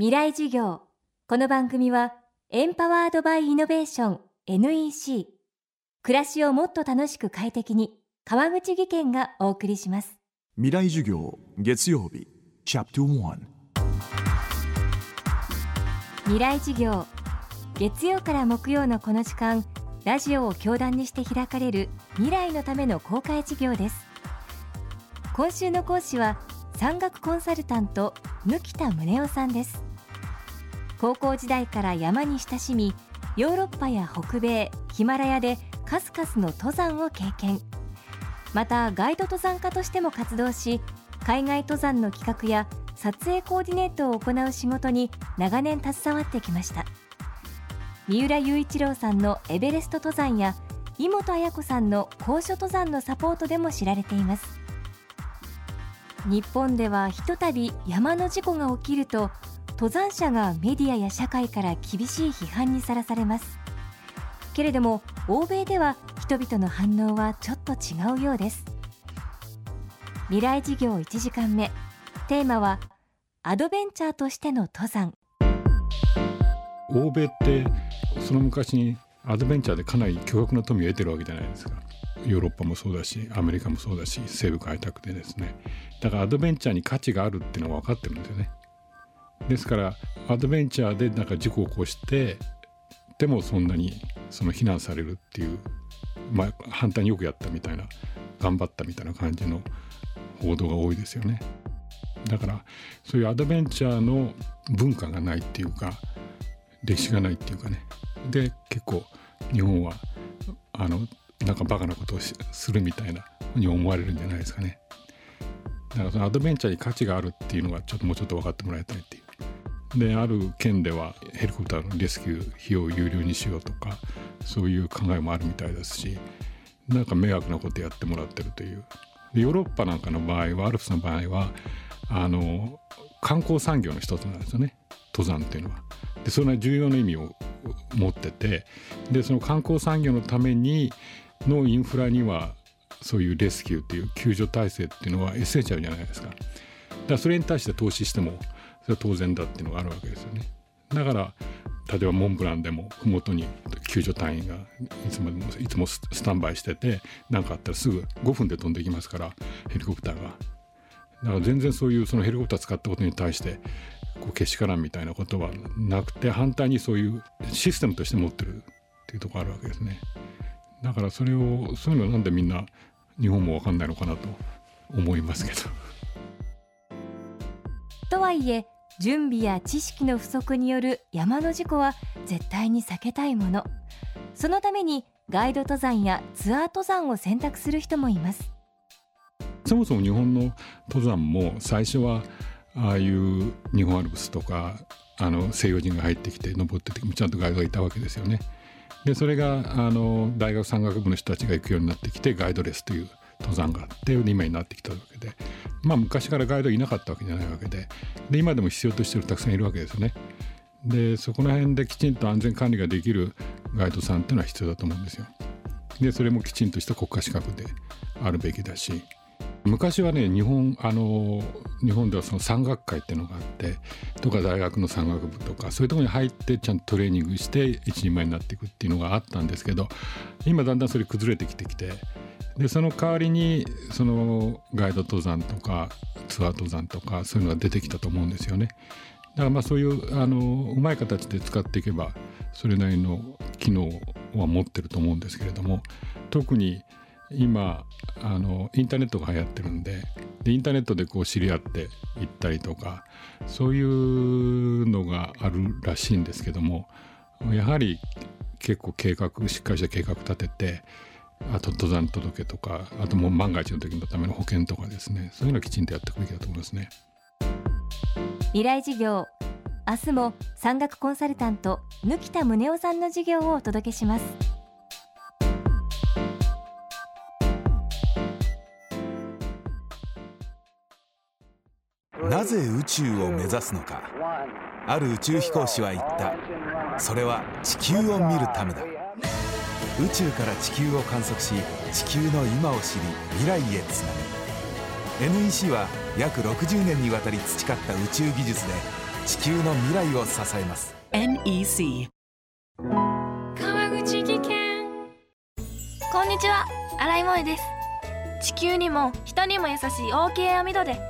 未来授業。この番組はエンパワードバイイノベーション NEC 暮らしをもっと楽しく快適に川口義賢がお送りします。未来授業月曜日チャプト1未来授業。月曜から木曜のこの時間ラジオを教壇にして開かれる未来のための公開授業です。今週の講師は産学コンサルタント貫田宗男さんです高校時代から山に親しみヨーロッパや北米ヒマラヤで数々の登山を経験。またガイド登山家としても活動し海外登山の企画や撮影コーディネートを行う仕事に長年携わってきました。三浦雄一郎さんのエベレスト登山や井本彩子さんの高所登山のサポートでも知られています。日本ではひとたび山の事故が起きると登山者がメディアや社会から厳しい批判にさらされます。けれども欧米では人々の反応はちょっと違うようです。未来事業1時間目。テーマはアドベンチャーとしての登山。欧米ってその昔にアドベンチャーでかなり巨額な富を得てるわけじゃないですか。ヨーロッパもそうだしアメリカもそうだし西部開拓でですね。だからアドベンチャーに価値があるっていうのは分かってるんですよね。ですからアドベンチャーでなんか事故を起こしてでもそんなにその非難されるっていうまあ反対によくやったみたいな頑張ったみたいな感じの報道が多いですよねだからそういうアドベンチャーの文化がないっていうか歴史がないっていうかねで結構日本はあのなんかバカなことをするみたいなふうに思われるんじゃないですかね。だからそのアドベンチャーに価値があるっていうのがちょっともうちょっと分かってもらいたいっていう。である県ではヘリコプターのレスキュー費用を有料にしようとかそういう考えもあるみたいですしなんか迷惑なことやってもらってるというでヨーロッパなんかの場合はアルプスの場合はあの観光産業の一つなんですよね登山っていうのは。でそれは重要な意味を持っててでその観光産業のためにのインフラにはそういうレスキューっていう救助体制っていうのは essential じゃないですか。だからそれに対して投資してもそれは当然だっていうのがあるわけですよね。だから例えばモンブランでも麓に救助隊員がいつもいつもスタンバイしてて何かあったらすぐ5分で飛んできますからヘリコプターが。だから全然そういうそのヘリコプター使ったことに対してこうけしからんみたいなことはなくて反対にそういうシステムとして持ってるっていうところあるわけですね。だからそれをそういうのはなんでみんな日本も分かんないのかなと思いますけど。とはいえ準備や知識の不足による山の事故は絶対に避けたいものそのためにガイド登山やツアー登山を選択する人もいますそもそも日本の登山も最初はああいう日本アルプスとかあの西洋人が入ってきて登っててちゃんとガイドがいたわけですよね。でそれがあの大学山岳部の人たちが行くようになってきてガイドレスという登山があって今になってきたわけでまあ昔からガイドいなかったわけじゃないわけでで今でも必要としてるたくさんいるわけですよね。でそこら辺できちんと安全管理ができるガイドさんっていうのは必要だと思うんですよ。でそれもきちんとした国家資格であるべきだし昔はね日本あの日本ではその山岳会っていうのがあってとか大学の山岳部とかそういうところに入ってちゃんとトレーニングして一人前になっていくっていうのがあったんですけど今だんだんそれ崩れてきてきてでその代わりにそのガイド登山とかツアー登山とかそういうのが出てきたと思うんですよね。だからまあそういうあのうまい形で使っていけばそれなりの機能は持ってると思うんですけれども特に今あのインターネットが流行ってるんででインターネットでこう知り合って行ったりとかそういうのがあるらしいんですけどもやはり結構計画しっかりした計画立ててあと登山届とかあともう万が一の時のための保険とかですねそういうのをきちんとやっていくべきだと思いますね。未来事業明日も山岳コンサルタント貫田宗男さんの授業をお届けします。なぜ宇宙を目指すのか。ある宇宙飛行士は言った。それは地球を見るためだ。宇宙から地球を観測し地球の今を知り未来へつなぐ NEC は約60年にわたり培った宇宙技術で地球の未来を支えます。NEC 川口技研。こんにちは。新井萌です。地球にも人にも優しい OK 網戸で